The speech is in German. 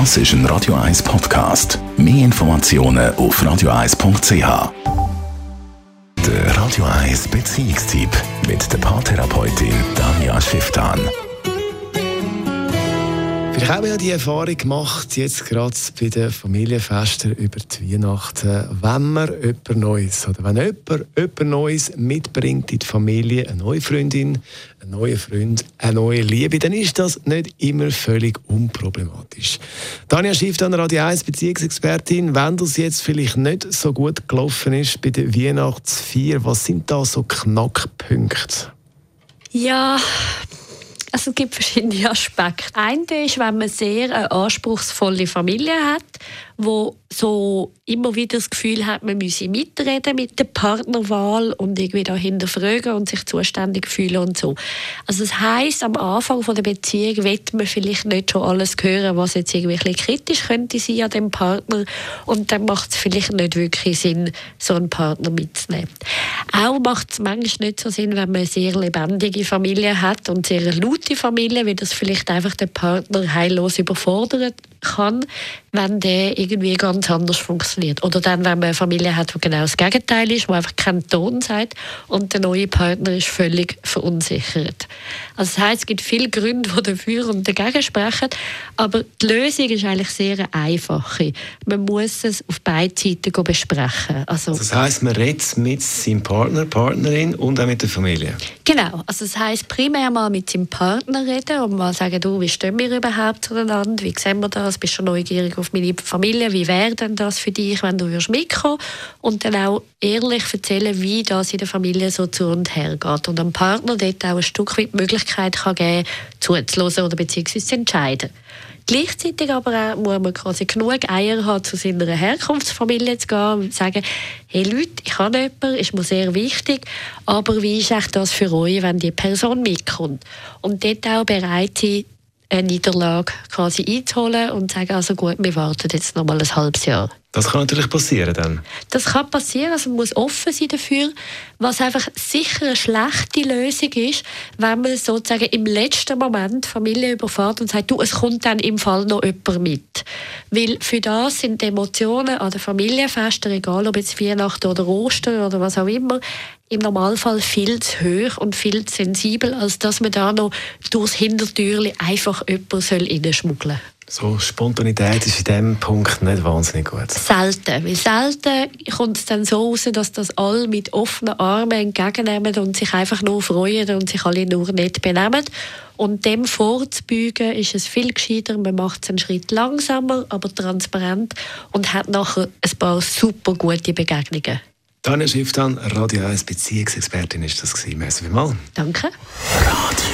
Das ist ein Radio 1 Podcast. Mehr Informationen auf radio1.ch. Der Radio 1 Beziehungstyp mit der Paartherapeutin Danja Schifftan. Haben wir ja die Erfahrung gemacht, jetzt gerade bei den Familienfesten über die Weihnachten, wenn man jemand Neues oder wenn jemand jemand Neues mitbringt in die Familie, eine neue Freundin, einen neuen Freund, eine neue Liebe, dann ist das nicht immer völlig unproblematisch. Tanja Schiff, dann Radio 1 Beziehungsexpertin, wenn das jetzt vielleicht nicht so gut gelaufen ist bei der Weihnachtsfeier, was sind da so Knackpunkte? Ja, also es gibt verschiedene Aspekte. Eine ist, wenn man sehr eine anspruchsvolle Familie hat, wo so immer wieder das Gefühl hat, man müsse mitreden mit der Partnerwahl und irgendwie da hinterfragen und sich zuständig fühlen und so. Also das heißt, am Anfang von der Beziehung wird man vielleicht nicht schon alles hören, was jetzt irgendwie kritisch könnte sein an dem Partner und dann macht es vielleicht nicht wirklich Sinn, so einen Partner mitzunehmen. Auch macht es manchmal nicht so Sinn, wenn man eine sehr lebendige Familie hat und sehr laute Familie, wie das vielleicht einfach den Partner heillos überfordert kann, wenn der irgendwie ganz anders funktioniert. Oder dann, wenn man eine Familie hat, die genau das Gegenteil ist, wo einfach keinen Ton sagt und der neue Partner ist völlig verunsichert. Also das heißt, es gibt viele Gründe, die dafür und dagegen sprechen, aber die Lösung ist eigentlich sehr eine einfache. Man muss es auf beiden Seiten besprechen. Also, das heißt, man redet mit seinem Partner, Partnerin und auch mit der Familie? Genau. Also das heißt, primär mal mit seinem Partner reden und mal sagen, du, wie stehen wir überhaupt zueinander, wie sehen wir das, bist du neugierig auf meine Familie, wie wäre denn das für dich, wenn du mitkommen und dann auch ehrlich erzählen, wie das in der Familie so zu und her geht und dem Partner dort auch ein Stück weit die Möglichkeit kann geben zuzuhören oder beziehungsweise zu entscheiden. Gleichzeitig aber auch muss man quasi genug Eier haben, zu seiner Herkunftsfamilie zu gehen und sagen, hey Leute, ich habe jemanden, ist mir sehr wichtig, aber wie ist das für euch, wenn die Person mitkommt? Und dort auch bereit sein, eine Niederlage quasi einzuholen und zu sagen, also gut, wir warten jetzt noch mal ein halbes Jahr. Das kann natürlich passieren dann. Das kann passieren, also man muss offen sein dafür, was einfach sicher eine schlechte Lösung ist, wenn man sozusagen im letzten Moment Familie überfährt und sagt, du, es kommt dann im Fall noch jemand mit. Weil für das sind die Emotionen an den Familienfesten, egal ob jetzt Weihnachten oder Ostern oder was auch immer, im Normalfall viel zu hoch und viel zu sensibel, als dass man da noch durchs Hintertürchen einfach jemanden reinschmuggeln soll. So, Spontanität ist in diesem Punkt nicht wahnsinnig gut. Selten. Weil selten kommt es dann so raus, dass das alle mit offenen Armen entgegennehmen und sich einfach nur freuen und sich alle nur nicht benehmen. Und dem vorzubeugen, ist es viel gescheiter. Man macht es einen Schritt langsamer, aber transparent und hat nachher ein paar super gute Begegnungen. Tanja Schifftan, Radio 1 Beziehungsexpertin ist das gewesen. Merci vielmals. Danke. Radio